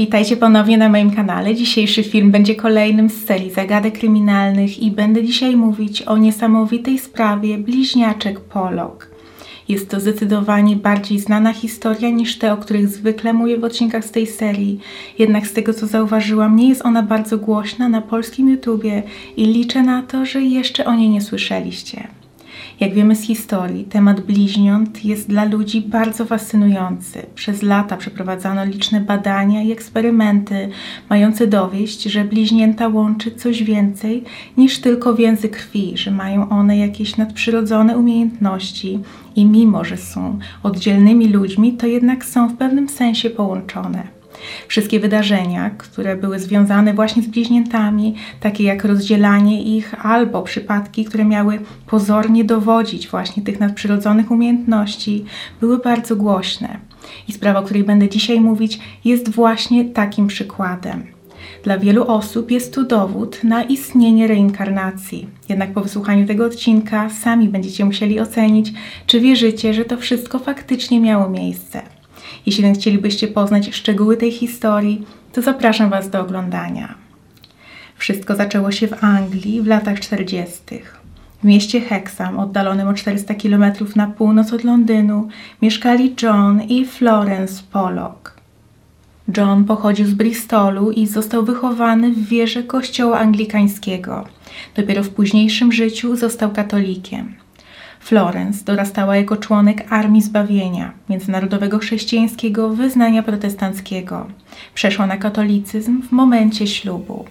Witajcie ponownie na moim kanale. Dzisiejszy film będzie kolejnym z serii zagadek kryminalnych i będę dzisiaj mówić o niesamowitej sprawie bliźniaczek Pollock. Jest to zdecydowanie bardziej znana historia niż te, o których zwykle mówię w odcinkach z tej serii. Jednak z tego co zauważyłam, nie jest ona bardzo głośna na polskim YouTubie i liczę na to, że jeszcze o niej nie słyszeliście. Jak wiemy z historii, temat bliźniąt jest dla ludzi bardzo fascynujący. Przez lata przeprowadzano liczne badania i eksperymenty mające dowieść, że bliźnięta łączy coś więcej niż tylko więzy krwi, że mają one jakieś nadprzyrodzone umiejętności i mimo, że są oddzielnymi ludźmi, to jednak są w pewnym sensie połączone. Wszystkie wydarzenia, które były związane właśnie z bliźniętami, takie jak rozdzielanie ich albo przypadki, które miały pozornie dowodzić właśnie tych nadprzyrodzonych umiejętności, były bardzo głośne. I sprawa, o której będę dzisiaj mówić, jest właśnie takim przykładem. Dla wielu osób jest to dowód na istnienie reinkarnacji. Jednak po wysłuchaniu tego odcinka sami będziecie musieli ocenić, czy wierzycie, że to wszystko faktycznie miało miejsce. Jeśli więc chcielibyście poznać szczegóły tej historii, to zapraszam Was do oglądania. Wszystko zaczęło się w Anglii w latach 40. W mieście Hexham, oddalonym o 400 km na północ od Londynu, mieszkali John i Florence Pollock. John pochodził z Bristolu i został wychowany w wierze kościoła anglikańskiego. Dopiero w późniejszym życiu został katolikiem. Florence dorastała jako członek Armii Zbawienia, międzynarodowego chrześcijańskiego wyznania protestanckiego. Przeszła na katolicyzm w momencie ślubu.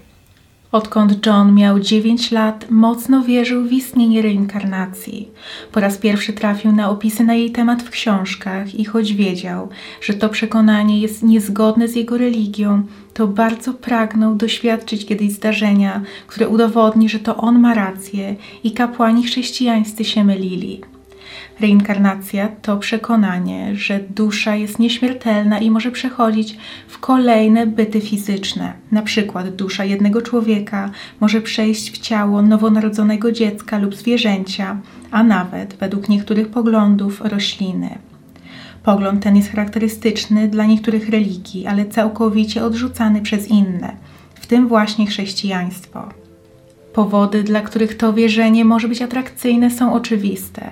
Odkąd John miał 9 lat, mocno wierzył w istnienie reinkarnacji. Po raz pierwszy trafił na opisy na jej temat w książkach i choć wiedział, że to przekonanie jest niezgodne z jego religią, to bardzo pragnął doświadczyć kiedyś zdarzenia, które udowodni, że to on ma rację i kapłani chrześcijańscy się mylili. Reinkarnacja to przekonanie, że dusza jest nieśmiertelna i może przechodzić w kolejne byty fizyczne. Na przykład dusza jednego człowieka może przejść w ciało nowonarodzonego dziecka lub zwierzęcia, a nawet, według niektórych poglądów, rośliny. Pogląd ten jest charakterystyczny dla niektórych religii, ale całkowicie odrzucany przez inne, w tym właśnie chrześcijaństwo. Powody, dla których to wierzenie może być atrakcyjne, są oczywiste.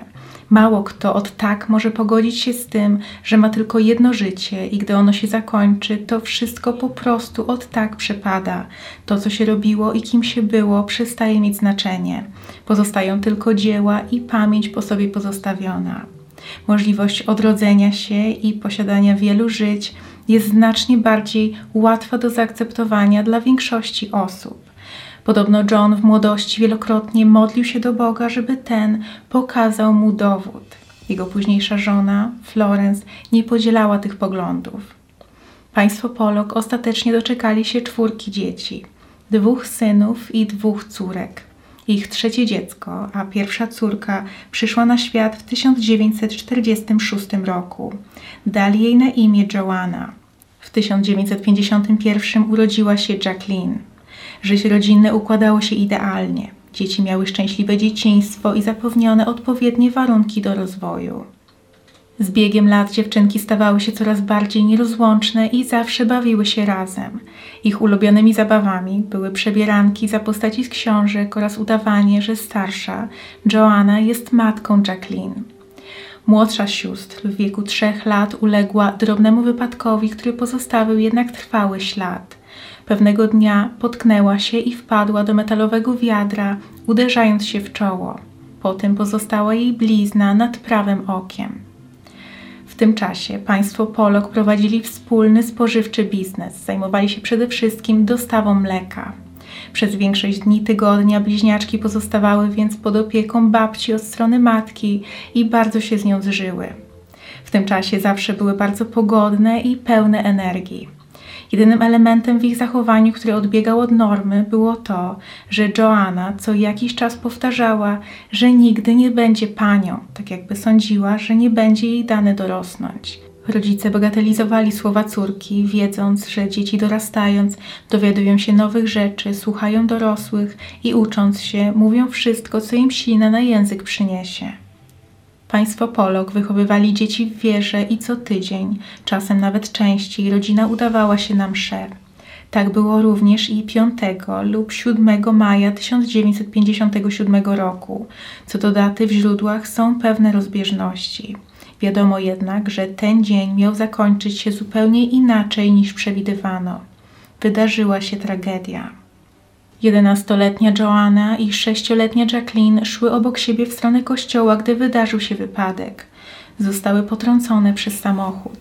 Mało kto od tak może pogodzić się z tym, że ma tylko jedno życie i gdy ono się zakończy, to wszystko po prostu od tak przepada. To, co się robiło i kim się było, przestaje mieć znaczenie. Pozostają tylko dzieła i pamięć po sobie pozostawiona. Możliwość odrodzenia się i posiadania wielu żyć jest znacznie bardziej łatwa do zaakceptowania dla większości osób. Podobno John w młodości wielokrotnie modlił się do Boga, żeby ten pokazał mu dowód. Jego późniejsza żona, Florence, nie podzielała tych poglądów. Państwo Polok ostatecznie doczekali się czwórki dzieci dwóch synów i dwóch córek. Ich trzecie dziecko, a pierwsza córka, przyszła na świat w 1946 roku. Dali jej na imię Joanna. W 1951 urodziła się Jacqueline. Życie rodzinne układało się idealnie. Dzieci miały szczęśliwe dzieciństwo i zapewnione odpowiednie warunki do rozwoju. Z biegiem lat dziewczynki stawały się coraz bardziej nierozłączne i zawsze bawiły się razem. Ich ulubionymi zabawami były przebieranki za postaci z książek oraz udawanie, że starsza, Joanna, jest matką Jacqueline. Młodsza sióstr w wieku trzech lat uległa drobnemu wypadkowi, który pozostawił jednak trwały ślad. Pewnego dnia potknęła się i wpadła do metalowego wiadra, uderzając się w czoło. Potem pozostała jej blizna nad prawym okiem. W tym czasie państwo Polok prowadzili wspólny spożywczy biznes. Zajmowali się przede wszystkim dostawą mleka. Przez większość dni tygodnia bliźniaczki pozostawały więc pod opieką babci od strony matki i bardzo się z nią zżyły. W tym czasie zawsze były bardzo pogodne i pełne energii. Jedynym elementem w ich zachowaniu, który odbiegał od normy, było to, że Joanna co jakiś czas powtarzała, że nigdy nie będzie panią, tak jakby sądziła, że nie będzie jej dane dorosnąć. Rodzice bagatelizowali słowa córki, wiedząc, że dzieci dorastając dowiadują się nowych rzeczy, słuchają dorosłych i ucząc się, mówią wszystko, co im ślina na język przyniesie. Państwo Polok wychowywali dzieci w wierze i co tydzień, czasem nawet częściej, rodzina udawała się na msze. Tak było również i 5 lub 7 maja 1957 roku. Co do daty w źródłach są pewne rozbieżności. Wiadomo jednak, że ten dzień miał zakończyć się zupełnie inaczej niż przewidywano. Wydarzyła się tragedia. Jedenastoletnia Joanna i sześcioletnia Jacqueline szły obok siebie w stronę kościoła, gdy wydarzył się wypadek. Zostały potrącone przez samochód.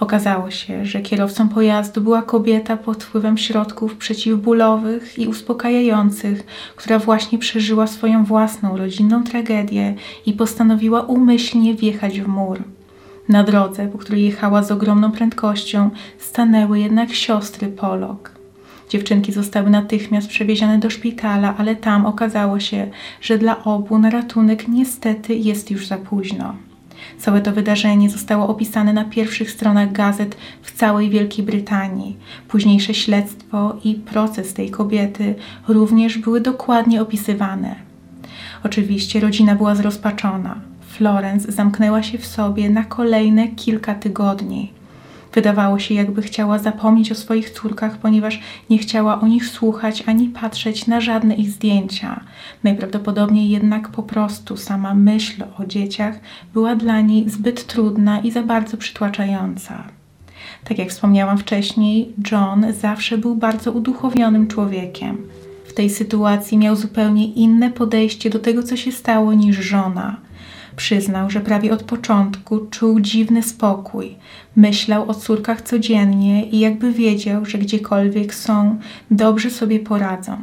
Okazało się, że kierowcą pojazdu była kobieta pod wpływem środków przeciwbólowych i uspokajających, która właśnie przeżyła swoją własną rodzinną tragedię i postanowiła umyślnie wjechać w mur. Na drodze, po której jechała z ogromną prędkością, stanęły jednak siostry Polok. Dziewczynki zostały natychmiast przewiezione do szpitala, ale tam okazało się, że dla obu na ratunek niestety jest już za późno. Całe to wydarzenie zostało opisane na pierwszych stronach gazet w całej Wielkiej Brytanii. Późniejsze śledztwo i proces tej kobiety również były dokładnie opisywane. Oczywiście rodzina była zrozpaczona. Florence zamknęła się w sobie na kolejne kilka tygodni. Wydawało się, jakby chciała zapomnieć o swoich córkach, ponieważ nie chciała o nich słuchać ani patrzeć na żadne ich zdjęcia. Najprawdopodobniej jednak po prostu sama myśl o dzieciach była dla niej zbyt trudna i za bardzo przytłaczająca. Tak jak wspomniałam wcześniej, John zawsze był bardzo uduchowionym człowiekiem. W tej sytuacji miał zupełnie inne podejście do tego, co się stało, niż żona. Przyznał, że prawie od początku czuł dziwny spokój. Myślał o córkach codziennie i jakby wiedział, że gdziekolwiek są, dobrze sobie poradzą.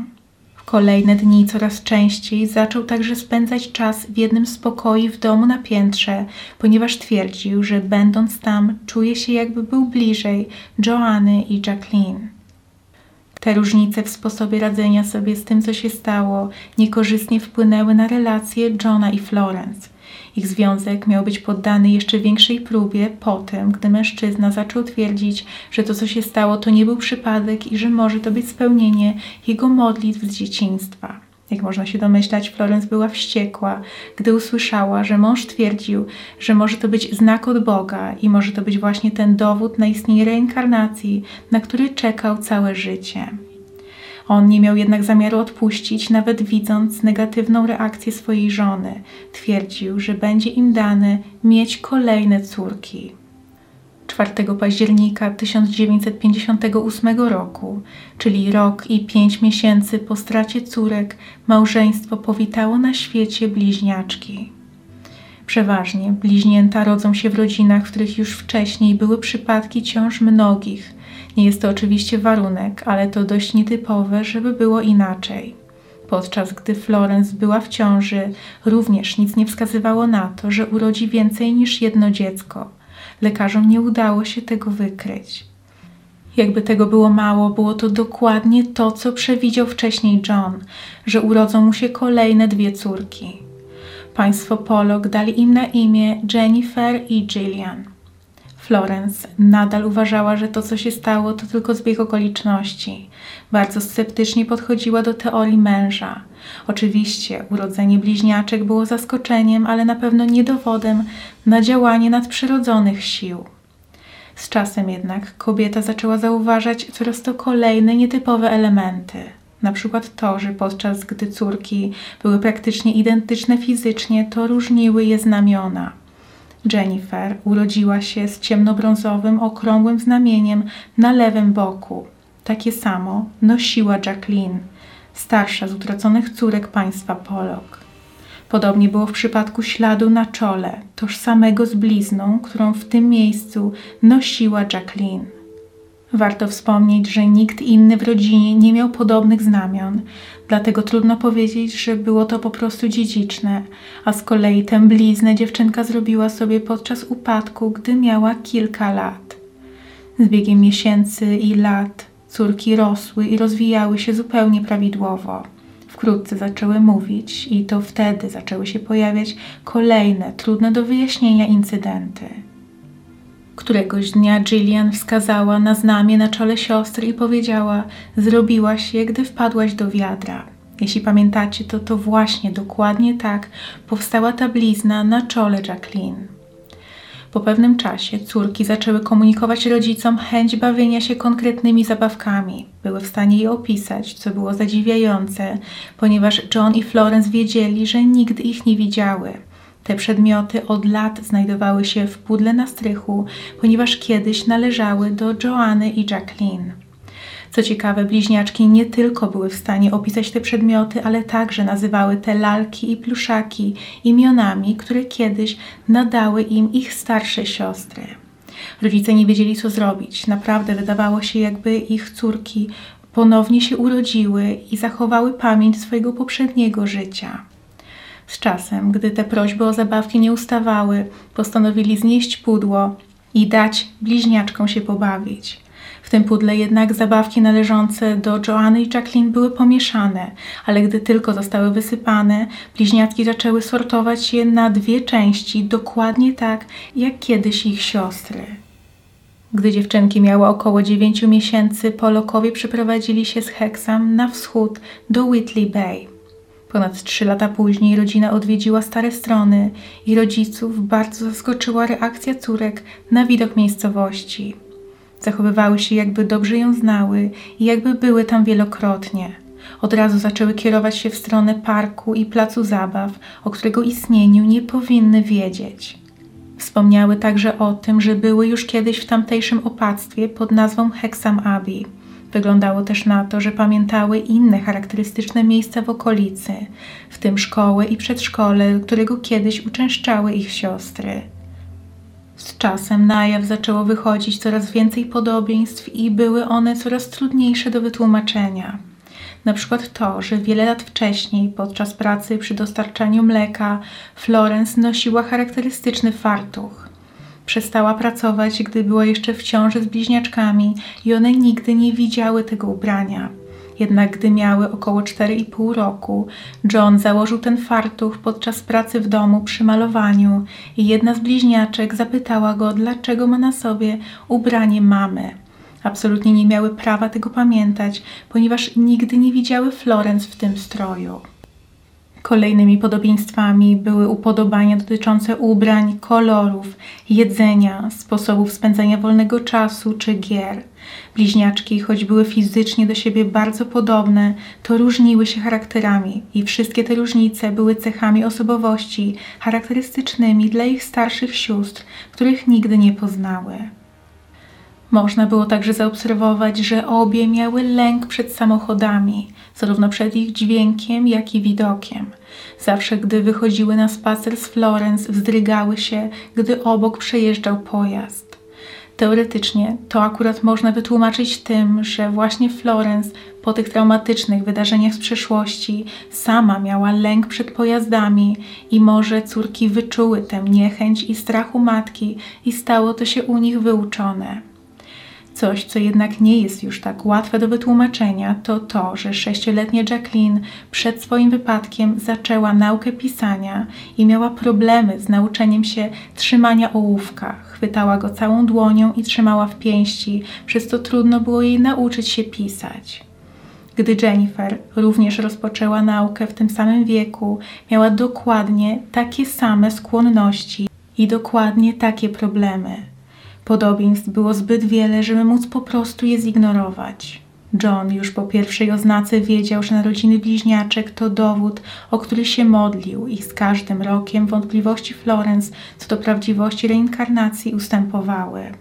W kolejne dni coraz częściej zaczął także spędzać czas w jednym z pokoi w domu na piętrze, ponieważ twierdził, że będąc tam czuje się jakby był bliżej Joanny i Jacqueline. Te różnice w sposobie radzenia sobie z tym, co się stało, niekorzystnie wpłynęły na relacje Johna i Florence. Ich związek miał być poddany jeszcze większej próbie po tym, gdy mężczyzna zaczął twierdzić, że to, co się stało, to nie był przypadek i że może to być spełnienie jego modlitw z dzieciństwa. Jak można się domyślać, Florence była wściekła, gdy usłyszała, że mąż twierdził, że może to być znak od Boga i może to być właśnie ten dowód na istnienie reinkarnacji, na który czekał całe życie. On nie miał jednak zamiaru odpuścić, nawet widząc negatywną reakcję swojej żony. Twierdził, że będzie im dane mieć kolejne córki. 4 października 1958 roku, czyli rok i pięć miesięcy po stracie córek, małżeństwo powitało na świecie bliźniaczki. Przeważnie bliźnięta rodzą się w rodzinach, w których już wcześniej były przypadki ciąż mnogich, nie jest to oczywiście warunek, ale to dość nietypowe, żeby było inaczej. Podczas gdy Florence była w ciąży, również nic nie wskazywało na to, że urodzi więcej niż jedno dziecko. Lekarzom nie udało się tego wykryć. Jakby tego było mało, było to dokładnie to, co przewidział wcześniej John, że urodzą mu się kolejne dwie córki. Państwo Pollock dali im na imię Jennifer i Gillian. Florence nadal uważała, że to, co się stało, to tylko zbieg okoliczności. Bardzo sceptycznie podchodziła do teorii męża. Oczywiście urodzenie bliźniaczek było zaskoczeniem, ale na pewno nie dowodem na działanie nadprzyrodzonych sił. Z czasem jednak kobieta zaczęła zauważać coraz to kolejne nietypowe elementy. Na przykład to, że podczas gdy córki były praktycznie identyczne fizycznie, to różniły je znamiona. Jennifer urodziła się z ciemnobrązowym, okrągłym znamieniem na lewym boku. Takie samo nosiła Jacqueline, starsza z utraconych córek państwa Pollock. Podobnie było w przypadku śladu na czole, tożsamego z blizną, którą w tym miejscu nosiła Jacqueline. Warto wspomnieć, że nikt inny w rodzinie nie miał podobnych znamion, dlatego trudno powiedzieć, że było to po prostu dziedziczne, a z kolei tę bliznę dziewczynka zrobiła sobie podczas upadku, gdy miała kilka lat. Z biegiem miesięcy i lat córki rosły i rozwijały się zupełnie prawidłowo. Wkrótce zaczęły mówić, i to wtedy zaczęły się pojawiać kolejne, trudne do wyjaśnienia incydenty. Któregoś dnia Gillian wskazała na znamie na czole siostry i powiedziała: Zrobiłaś je, gdy wpadłaś do wiadra. Jeśli pamiętacie, to to właśnie dokładnie tak powstała ta blizna na czole Jacqueline. Po pewnym czasie córki zaczęły komunikować rodzicom chęć bawienia się konkretnymi zabawkami. Były w stanie je opisać, co było zadziwiające, ponieważ John i Florence wiedzieli, że nigdy ich nie widziały. Te przedmioty od lat znajdowały się w pudle na strychu, ponieważ kiedyś należały do Joanny i Jacqueline. Co ciekawe, bliźniaczki nie tylko były w stanie opisać te przedmioty, ale także nazywały te lalki i pluszaki imionami, które kiedyś nadały im ich starsze siostry. Rodzice nie wiedzieli, co zrobić. Naprawdę wydawało się, jakby ich córki ponownie się urodziły i zachowały pamięć swojego poprzedniego życia. Z czasem, gdy te prośby o zabawki nie ustawały, postanowili znieść pudło i dać bliźniaczkom się pobawić. W tym pudle jednak zabawki należące do Joanny i Jacqueline były pomieszane, ale gdy tylko zostały wysypane, bliźniatki zaczęły sortować je na dwie części, dokładnie tak jak kiedyś ich siostry. Gdy dziewczynki miały około 9 miesięcy, Polokowie przeprowadzili się z Hexam na wschód do Whitley Bay. Ponad trzy lata później rodzina odwiedziła stare strony i rodziców bardzo zaskoczyła reakcja córek na widok miejscowości. Zachowywały się, jakby dobrze ją znały i jakby były tam wielokrotnie. Od razu zaczęły kierować się w stronę parku i placu zabaw, o którego istnieniu nie powinny wiedzieć. Wspomniały także o tym, że były już kiedyś w tamtejszym opactwie pod nazwą Hexam Abbey. Wyglądało też na to, że pamiętały inne charakterystyczne miejsca w okolicy, w tym szkołę i przedszkole, którego kiedyś uczęszczały ich siostry. Z czasem na jaw zaczęło wychodzić coraz więcej podobieństw i były one coraz trudniejsze do wytłumaczenia. Na przykład to, że wiele lat wcześniej, podczas pracy przy dostarczaniu mleka, Florence nosiła charakterystyczny fartuch. Przestała pracować, gdy była jeszcze w ciąży z bliźniaczkami i one nigdy nie widziały tego ubrania. Jednak gdy miały około 4,5 roku, John założył ten fartuch podczas pracy w domu przy malowaniu i jedna z bliźniaczek zapytała go, dlaczego ma na sobie ubranie mamy. Absolutnie nie miały prawa tego pamiętać, ponieważ nigdy nie widziały Florence w tym stroju. Kolejnymi podobieństwami były upodobania dotyczące ubrań, kolorów, jedzenia, sposobów spędzania wolnego czasu czy gier. Bliźniaczki, choć były fizycznie do siebie bardzo podobne, to różniły się charakterami i wszystkie te różnice były cechami osobowości charakterystycznymi dla ich starszych sióstr, których nigdy nie poznały. Można było także zaobserwować, że obie miały lęk przed samochodami, zarówno przed ich dźwiękiem, jak i widokiem. Zawsze, gdy wychodziły na spacer z Florence, wzdrygały się, gdy obok przejeżdżał pojazd. Teoretycznie to akurat można wytłumaczyć tym, że właśnie Florence po tych traumatycznych wydarzeniach z przeszłości sama miała lęk przed pojazdami i może córki wyczuły tę niechęć i strachu matki i stało to się u nich wyuczone. Coś, co jednak nie jest już tak łatwe do wytłumaczenia, to to, że sześcioletnia Jacqueline przed swoim wypadkiem zaczęła naukę pisania i miała problemy z nauczeniem się trzymania ołówka. Chwytała go całą dłonią i trzymała w pięści, przez co trudno było jej nauczyć się pisać. Gdy Jennifer również rozpoczęła naukę w tym samym wieku, miała dokładnie takie same skłonności i dokładnie takie problemy. Podobieństw było zbyt wiele, żeby móc po prostu je zignorować. John już po pierwszej oznace wiedział, że narodziny bliźniaczek to dowód, o który się modlił i z każdym rokiem wątpliwości Florence co do prawdziwości reinkarnacji ustępowały.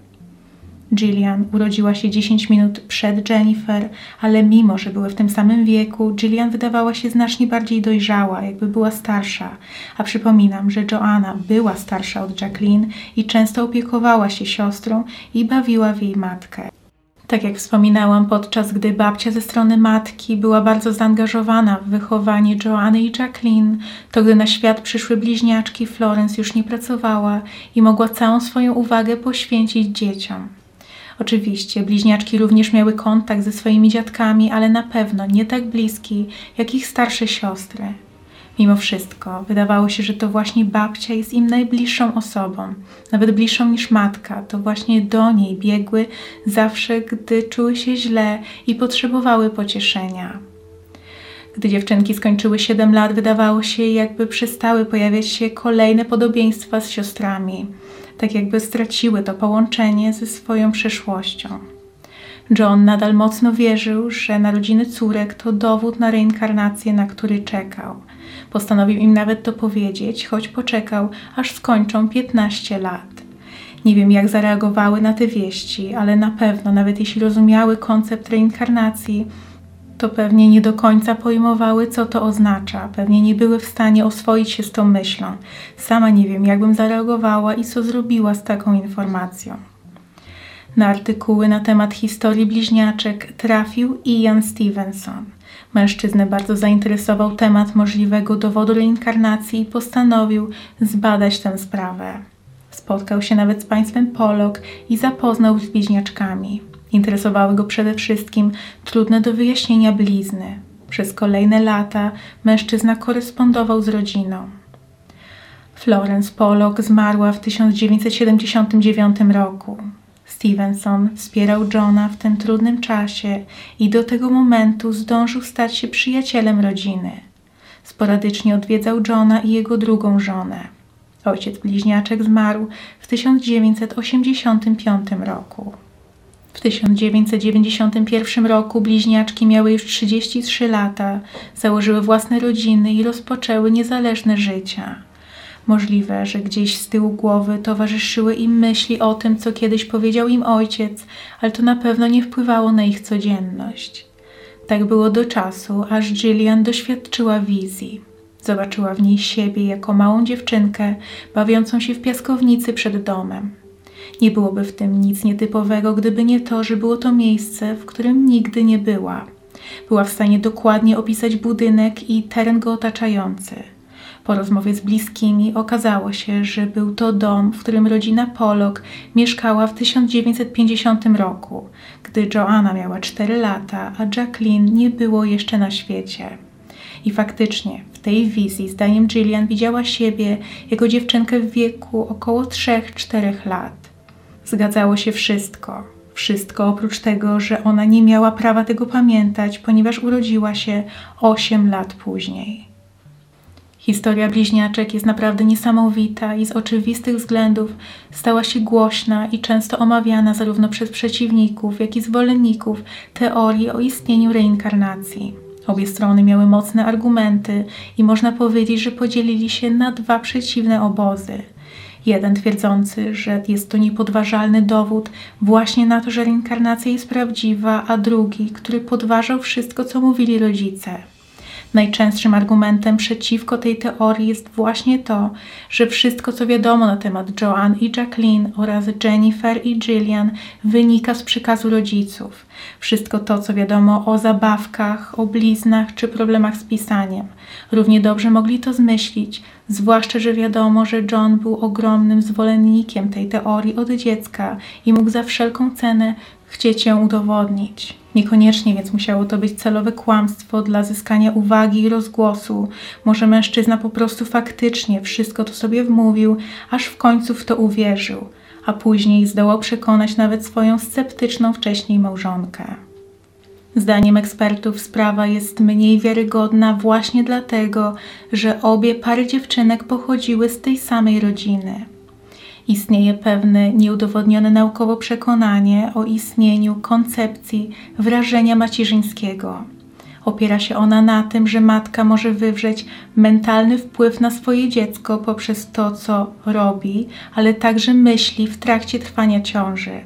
Gillian urodziła się 10 minut przed Jennifer, ale mimo, że były w tym samym wieku, Gillian wydawała się znacznie bardziej dojrzała, jakby była starsza. A przypominam, że Joanna była starsza od Jacqueline i często opiekowała się siostrą i bawiła w jej matkę. Tak jak wspominałam, podczas gdy babcia ze strony matki była bardzo zaangażowana w wychowanie Joanny i Jacqueline, to gdy na świat przyszły bliźniaczki, Florence już nie pracowała i mogła całą swoją uwagę poświęcić dzieciom. Oczywiście, bliźniaczki również miały kontakt ze swoimi dziadkami, ale na pewno nie tak bliski jak ich starsze siostry. Mimo wszystko, wydawało się, że to właśnie babcia jest im najbliższą osobą, nawet bliższą niż matka. To właśnie do niej biegły zawsze, gdy czuły się źle i potrzebowały pocieszenia. Gdy dziewczynki skończyły 7 lat, wydawało się, jakby przestały pojawiać się kolejne podobieństwa z siostrami, tak jakby straciły to połączenie ze swoją przeszłością. John nadal mocno wierzył, że narodziny córek to dowód na reinkarnację, na który czekał. Postanowił im nawet to powiedzieć, choć poczekał, aż skończą 15 lat. Nie wiem, jak zareagowały na te wieści, ale na pewno, nawet jeśli rozumiały koncept reinkarnacji, to pewnie nie do końca pojmowały, co to oznacza. Pewnie nie były w stanie oswoić się z tą myślą. Sama nie wiem, jakbym zareagowała i co zrobiła z taką informacją. Na artykuły na temat historii bliźniaczek trafił Ian Stevenson. Mężczyznę bardzo zainteresował temat możliwego dowodu reinkarnacji i postanowił zbadać tę sprawę. Spotkał się nawet z państwem Polok i zapoznał z bliźniaczkami. Interesowały go przede wszystkim trudne do wyjaśnienia blizny. Przez kolejne lata mężczyzna korespondował z rodziną. Florence Pollock zmarła w 1979 roku. Stevenson wspierał Johna w tym trudnym czasie i do tego momentu zdążył stać się przyjacielem rodziny. Sporadycznie odwiedzał Johna i jego drugą żonę. Ojciec bliźniaczek zmarł w 1985 roku. W 1991 roku bliźniaczki miały już 33 lata, założyły własne rodziny i rozpoczęły niezależne życia. Możliwe, że gdzieś z tyłu głowy towarzyszyły im myśli o tym, co kiedyś powiedział im ojciec, ale to na pewno nie wpływało na ich codzienność. Tak było do czasu, aż Gillian doświadczyła wizji. Zobaczyła w niej siebie jako małą dziewczynkę bawiącą się w piaskownicy przed domem. Nie byłoby w tym nic nietypowego, gdyby nie to, że było to miejsce, w którym nigdy nie była. Była w stanie dokładnie opisać budynek i teren go otaczający. Po rozmowie z bliskimi okazało się, że był to dom, w którym rodzina Pollock mieszkała w 1950 roku, gdy Joanna miała 4 lata, a Jacqueline nie było jeszcze na świecie. I faktycznie w tej wizji, zdaniem Gillian, widziała siebie jako dziewczynkę w wieku około 3-4 lat. Zgadzało się wszystko. Wszystko oprócz tego, że ona nie miała prawa tego pamiętać, ponieważ urodziła się 8 lat później. Historia bliźniaczek jest naprawdę niesamowita i z oczywistych względów stała się głośna i często omawiana zarówno przez przeciwników, jak i zwolenników teorii o istnieniu reinkarnacji. Obie strony miały mocne argumenty i można powiedzieć, że podzielili się na dwa przeciwne obozy. Jeden twierdzący, że jest to niepodważalny dowód właśnie na to, że reinkarnacja jest prawdziwa, a drugi, który podważał wszystko, co mówili rodzice. Najczęstszym argumentem przeciwko tej teorii jest właśnie to, że wszystko, co wiadomo na temat Joanne i Jacqueline oraz Jennifer i Gillian wynika z przekazu rodziców. Wszystko to, co wiadomo o zabawkach, o bliznach czy problemach z pisaniem. Równie dobrze mogli to zmyślić, zwłaszcza, że wiadomo, że John był ogromnym zwolennikiem tej teorii od dziecka i mógł za wszelką cenę chcieć ją udowodnić. Niekoniecznie więc musiało to być celowe kłamstwo dla zyskania uwagi i rozgłosu. Może mężczyzna po prostu faktycznie wszystko to sobie wmówił, aż w końcu w to uwierzył, a później zdołał przekonać nawet swoją sceptyczną wcześniej małżonkę. Zdaniem ekspertów sprawa jest mniej wiarygodna właśnie dlatego, że obie pary dziewczynek pochodziły z tej samej rodziny istnieje pewne nieudowodnione naukowo przekonanie o istnieniu koncepcji wrażenia macierzyńskiego. Opiera się ona na tym, że matka może wywrzeć mentalny wpływ na swoje dziecko poprzez to, co robi, ale także myśli w trakcie trwania ciąży.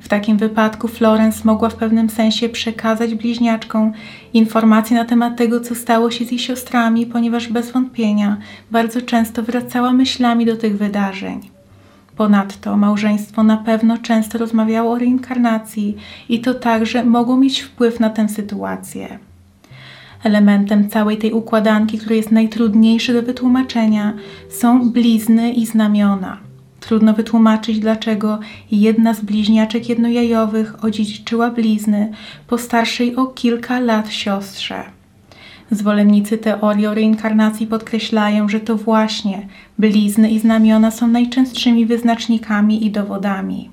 W takim wypadku Florence mogła w pewnym sensie przekazać bliźniaczkom informacje na temat tego, co stało się z jej siostrami, ponieważ bez wątpienia bardzo często wracała myślami do tych wydarzeń. Ponadto małżeństwo na pewno często rozmawiało o reinkarnacji i to także mogło mieć wpływ na tę sytuację. Elementem całej tej układanki, który jest najtrudniejszy do wytłumaczenia, są blizny i znamiona. Trudno wytłumaczyć, dlaczego jedna z bliźniaczek jednojajowych odziedziczyła blizny po starszej o kilka lat siostrze. Zwolennicy teorii o reinkarnacji podkreślają, że to właśnie blizny i znamiona są najczęstszymi wyznacznikami i dowodami.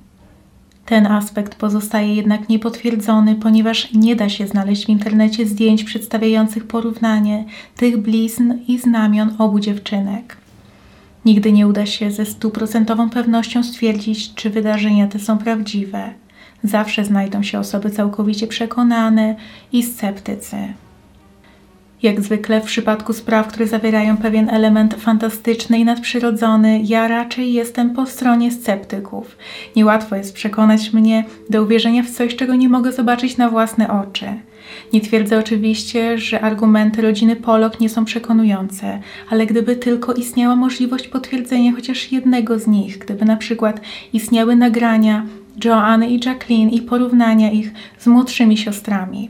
Ten aspekt pozostaje jednak niepotwierdzony, ponieważ nie da się znaleźć w internecie zdjęć przedstawiających porównanie tych blizn i znamion obu dziewczynek. Nigdy nie uda się ze stuprocentową pewnością stwierdzić, czy wydarzenia te są prawdziwe. Zawsze znajdą się osoby całkowicie przekonane i sceptycy. Jak zwykle w przypadku spraw, które zawierają pewien element fantastyczny i nadprzyrodzony, ja raczej jestem po stronie sceptyków. Niełatwo jest przekonać mnie do uwierzenia w coś, czego nie mogę zobaczyć na własne oczy. Nie twierdzę oczywiście, że argumenty rodziny Polok nie są przekonujące, ale gdyby tylko istniała możliwość potwierdzenia chociaż jednego z nich, gdyby na przykład istniały nagrania Joanny i Jacqueline i porównania ich z młodszymi siostrami.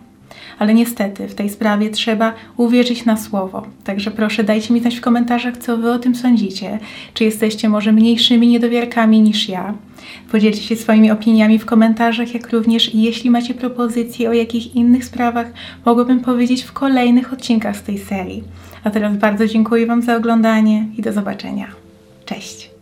Ale niestety w tej sprawie trzeba uwierzyć na słowo. Także proszę dajcie mi znać w komentarzach, co wy o tym sądzicie. Czy jesteście może mniejszymi niedowiarkami niż ja? Podzielcie się swoimi opiniami w komentarzach, jak również jeśli macie propozycje o jakich innych sprawach mogłabym powiedzieć w kolejnych odcinkach z tej serii. A teraz bardzo dziękuję Wam za oglądanie i do zobaczenia. Cześć!